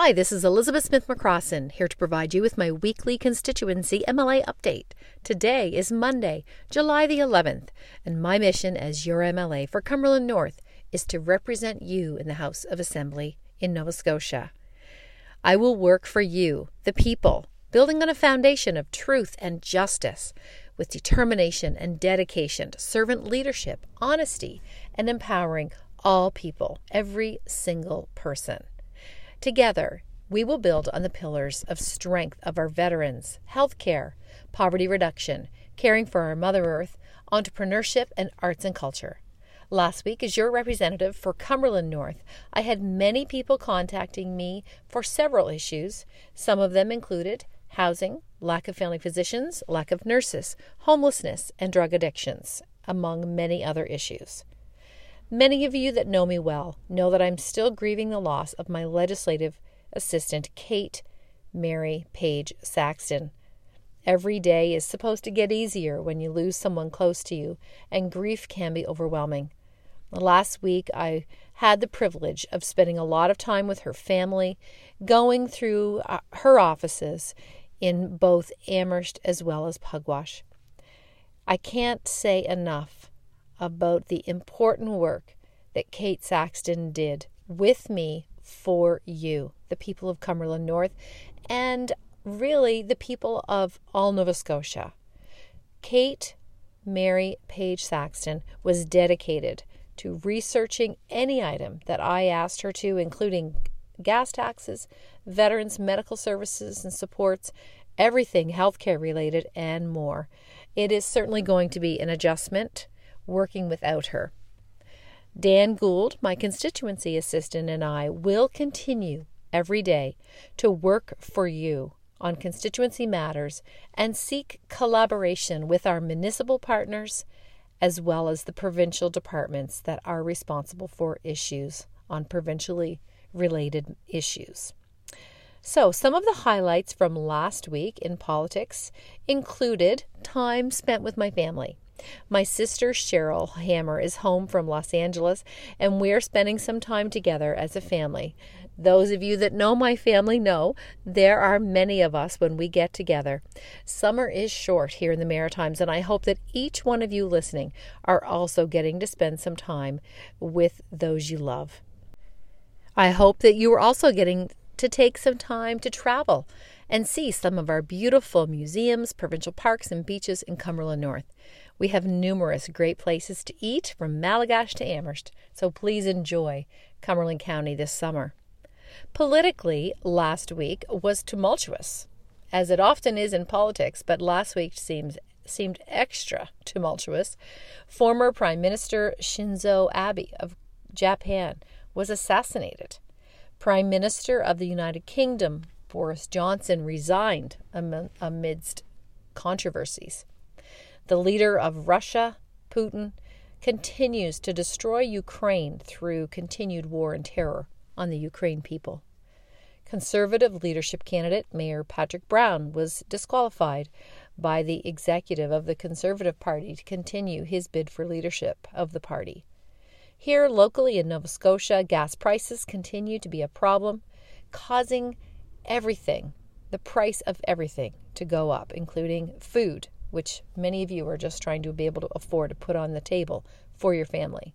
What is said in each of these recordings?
Hi, this is Elizabeth Smith McCrossin, here to provide you with my weekly constituency MLA update. Today is Monday, July the 11th, and my mission as your MLA for Cumberland North is to represent you in the House of Assembly in Nova Scotia. I will work for you, the people, building on a foundation of truth and justice, with determination and dedication to servant leadership, honesty, and empowering all people, every single person. Together, we will build on the pillars of strength of our veterans, healthcare, poverty reduction, caring for our Mother Earth, entrepreneurship, and arts and culture. Last week, as your representative for Cumberland North, I had many people contacting me for several issues. Some of them included housing, lack of family physicians, lack of nurses, homelessness, and drug addictions, among many other issues. Many of you that know me well know that I'm still grieving the loss of my legislative assistant, Kate Mary Page Saxton. Every day is supposed to get easier when you lose someone close to you, and grief can be overwhelming. Last week, I had the privilege of spending a lot of time with her family, going through uh, her offices in both Amherst as well as Pugwash. I can't say enough about the important work that Kate Saxton did with me for you, the people of Cumberland North, and really the people of all Nova Scotia. Kate Mary Page Saxton was dedicated to researching any item that I asked her to, including gas taxes, veterans medical services and supports, everything healthcare related, and more. It is certainly going to be an adjustment working without her. Dan Gould, my constituency assistant, and I will continue every day to work for you on constituency matters and seek collaboration with our municipal partners as well as the provincial departments that are responsible for issues on provincially related issues. So, some of the highlights from last week in politics included time spent with my family. My sister Cheryl Hammer is home from Los Angeles, and we're spending some time together as a family. Those of you that know my family know there are many of us when we get together. Summer is short here in the Maritimes, and I hope that each one of you listening are also getting to spend some time with those you love. I hope that you are also getting to take some time to travel and see some of our beautiful museums, provincial parks, and beaches in Cumberland North. We have numerous great places to eat from Malagash to Amherst, so please enjoy Cumberland County this summer. Politically, last week was tumultuous, as it often is in politics, but last week seems seemed extra tumultuous. Former Prime Minister Shinzo Abe of Japan was assassinated. Prime Minister of the United Kingdom Boris Johnson resigned amidst controversies. The leader of Russia, Putin, continues to destroy Ukraine through continued war and terror on the Ukraine people. Conservative leadership candidate Mayor Patrick Brown was disqualified by the executive of the Conservative Party to continue his bid for leadership of the party. Here, locally in Nova Scotia, gas prices continue to be a problem, causing everything, the price of everything, to go up, including food, which many of you are just trying to be able to afford to put on the table for your family.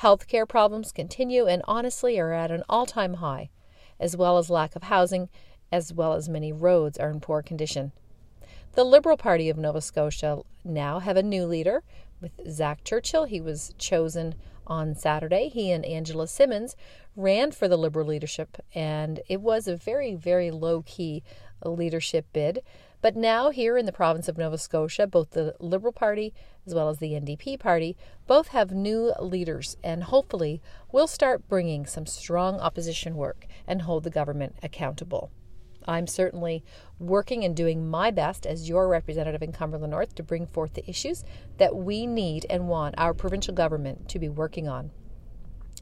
Healthcare problems continue and honestly are at an all time high, as well as lack of housing, as well as many roads are in poor condition. The Liberal Party of Nova Scotia now have a new leader with Zach Churchill. He was chosen on Saturday. He and Angela Simmons ran for the Liberal leadership, and it was a very, very low key leadership bid. But now, here in the province of Nova Scotia, both the Liberal Party as well as the NDP Party both have new leaders, and hopefully will start bringing some strong opposition work and hold the government accountable. I'm certainly working and doing my best as your representative in Cumberland North to bring forth the issues that we need and want our provincial government to be working on.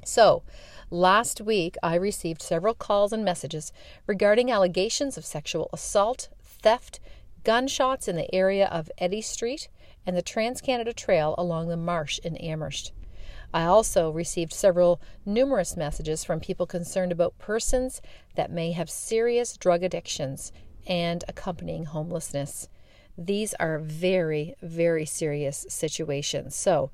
So, last week I received several calls and messages regarding allegations of sexual assault, theft, gunshots in the area of Eddy Street and the Trans Canada Trail along the marsh in Amherst. I also received several numerous messages from people concerned about persons that may have serious drug addictions and accompanying homelessness. These are very, very serious situations. So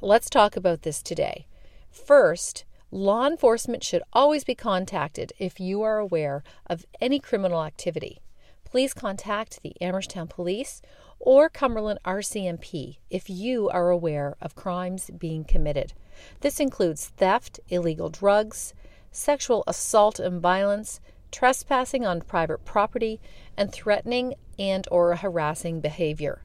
let's talk about this today. First, law enforcement should always be contacted if you are aware of any criminal activity. Please contact the Amherst Town Police or Cumberland RCMP if you are aware of crimes being committed. This includes theft, illegal drugs, sexual assault and violence, trespassing on private property, and threatening and or harassing behavior.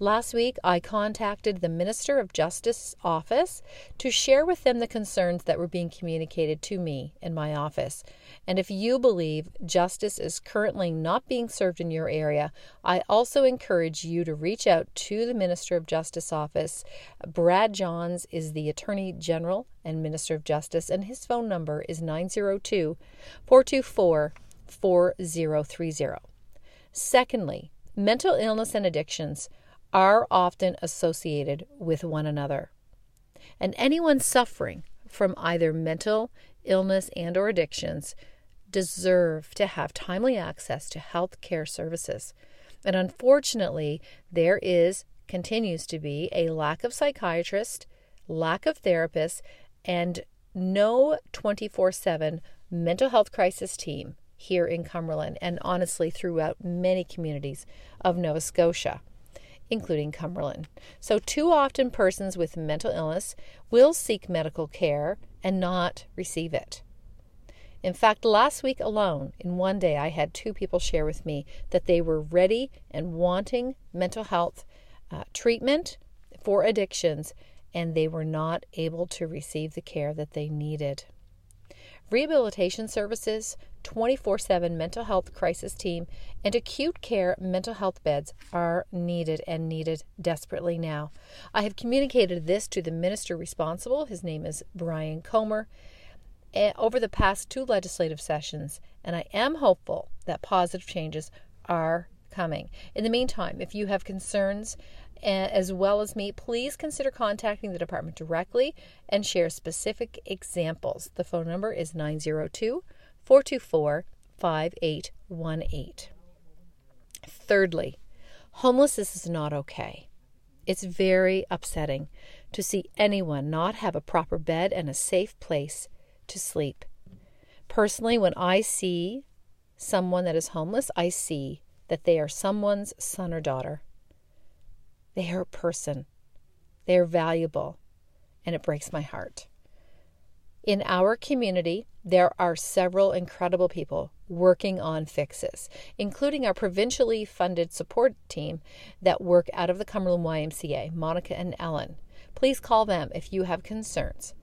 Last week, I contacted the Minister of Justice office to share with them the concerns that were being communicated to me in my office. And if you believe justice is currently not being served in your area, I also encourage you to reach out to the Minister of Justice office. Brad Johns is the Attorney General and Minister of Justice, and his phone number is 902 424 4030. Secondly, mental illness and addictions are often associated with one another. And anyone suffering from either mental illness and or addictions deserve to have timely access to health care services. And unfortunately, there is continues to be a lack of psychiatrists, lack of therapists, and no 24/7 mental health crisis team here in Cumberland and honestly throughout many communities of Nova Scotia including Cumberland. So, too often persons with mental illness will seek medical care and not receive it. In fact, last week alone, in one day, I had two people share with me that they were ready and wanting mental health uh, treatment for addictions, and they were not able to receive the care that they needed. Rehabilitation services, 24 7 mental health crisis team, and acute care mental health beds are needed and needed desperately now. I have communicated this to the minister responsible. His name is Brian Comer. Eh, over the past two legislative sessions, and I am hopeful that positive changes are coming. In the meantime, if you have concerns uh, as well as me, please consider contacting the department directly and share specific examples. The phone number is 902 424 5818. Thirdly, homelessness is not okay. It's very upsetting to see anyone not have a proper bed and a safe place to sleep. Personally, when I see someone that is homeless, I see that they are someone's son or daughter. They are a person, they are valuable, and it breaks my heart. In our community, there are several incredible people working on fixes, including our provincially funded support team that work out of the Cumberland YMCA, Monica and Ellen. Please call them if you have concerns.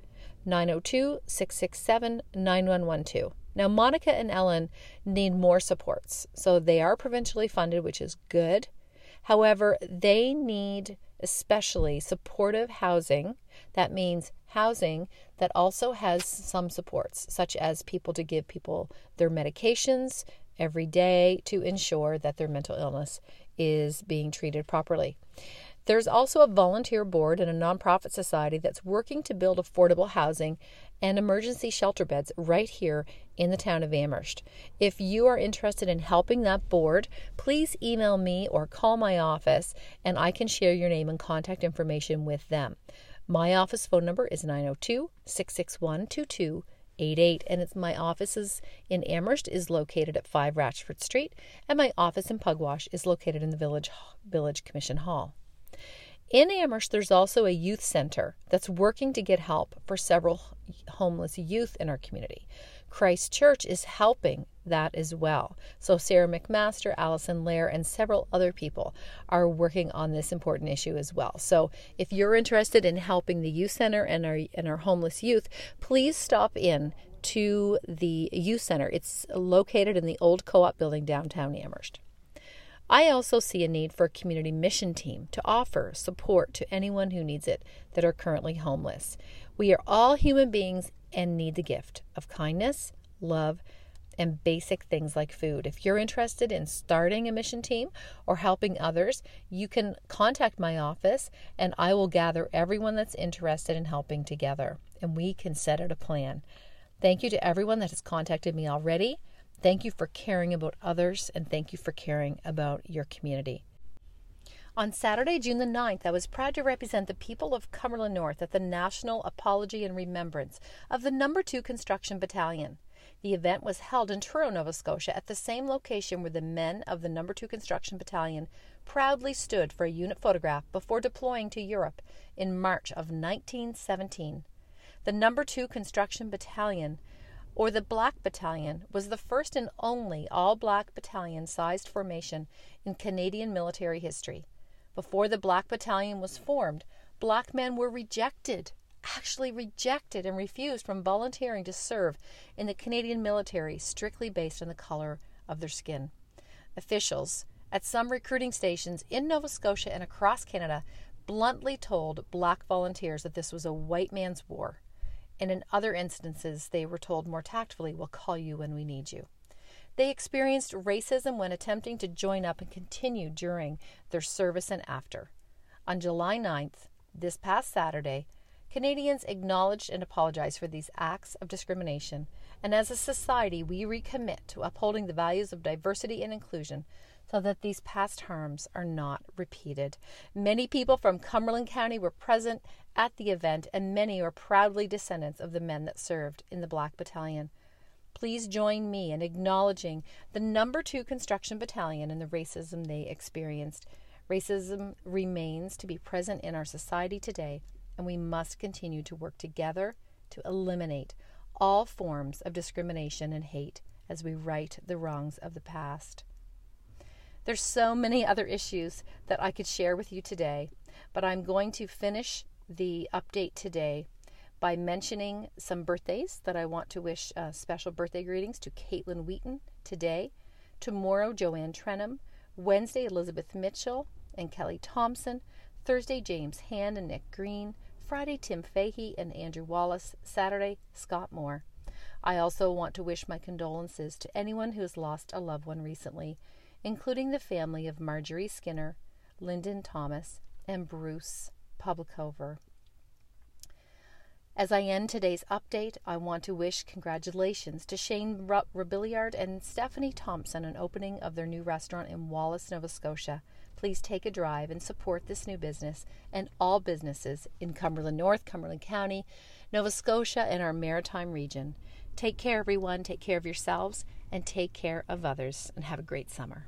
902 667 9112. Now, Monica and Ellen need more supports, so they are provincially funded, which is good. However, they need especially supportive housing. That means housing that also has some supports, such as people to give people their medications every day to ensure that their mental illness is being treated properly. There's also a volunteer board and a nonprofit society that's working to build affordable housing and emergency shelter beds right here in the town of Amherst. If you are interested in helping that board, please email me or call my office and I can share your name and contact information with them. My office phone number is 902 661 2288 and it's my offices in Amherst is located at 5 Ratchford Street and my office in Pugwash is located in the Village Village Commission Hall. In Amherst, there's also a youth center that's working to get help for several homeless youth in our community. Christ Church is helping that as well. So, Sarah McMaster, Allison Lair, and several other people are working on this important issue as well. So, if you're interested in helping the youth center and our, and our homeless youth, please stop in to the youth center. It's located in the old co op building downtown Amherst. I also see a need for a community mission team to offer support to anyone who needs it that are currently homeless. We are all human beings and need the gift of kindness, love, and basic things like food. If you're interested in starting a mission team or helping others, you can contact my office and I will gather everyone that's interested in helping together and we can set out a plan. Thank you to everyone that has contacted me already. Thank you for caring about others and thank you for caring about your community. On Saturday, June the 9th, I was proud to represent the people of Cumberland North at the National Apology and Remembrance of the Number 2 Construction Battalion. The event was held in Truro, Nova Scotia, at the same location where the men of the Number 2 Construction Battalion proudly stood for a unit photograph before deploying to Europe in March of 1917. The Number 2 Construction Battalion, or the Black Battalion, was the first and only all black battalion sized formation in Canadian military history. Before the Black Battalion was formed, black men were rejected, actually rejected and refused from volunteering to serve in the Canadian military strictly based on the color of their skin. Officials at some recruiting stations in Nova Scotia and across Canada bluntly told black volunteers that this was a white man's war. And in other instances, they were told more tactfully, We'll call you when we need you. They experienced racism when attempting to join up and continue during their service and after. On July 9th, this past Saturday, Canadians acknowledged and apologized for these acts of discrimination, and as a society, we recommit to upholding the values of diversity and inclusion so that these past harms are not repeated. Many people from Cumberland County were present at the event, and many are proudly descendants of the men that served in the Black Battalion. Please join me in acknowledging the number two construction battalion and the racism they experienced. Racism remains to be present in our society today, and we must continue to work together to eliminate all forms of discrimination and hate as we right the wrongs of the past. There's so many other issues that I could share with you today, but I'm going to finish the update today by mentioning some birthdays that I want to wish uh, special birthday greetings to Caitlin Wheaton today, tomorrow Joanne Trenham, Wednesday Elizabeth Mitchell and Kelly Thompson, Thursday James Hand and Nick Green, Friday Tim Fahey and Andrew Wallace, Saturday Scott Moore. I also want to wish my condolences to anyone who has lost a loved one recently, including the family of Marjorie Skinner, Lyndon Thomas, and Bruce Publicover. As I end today's update, I want to wish congratulations to Shane Robilliard and Stephanie Thompson on opening of their new restaurant in Wallace, Nova Scotia. Please take a drive and support this new business and all businesses in Cumberland North, Cumberland County, Nova Scotia, and our maritime region. Take care, everyone. Take care of yourselves and take care of others, and have a great summer.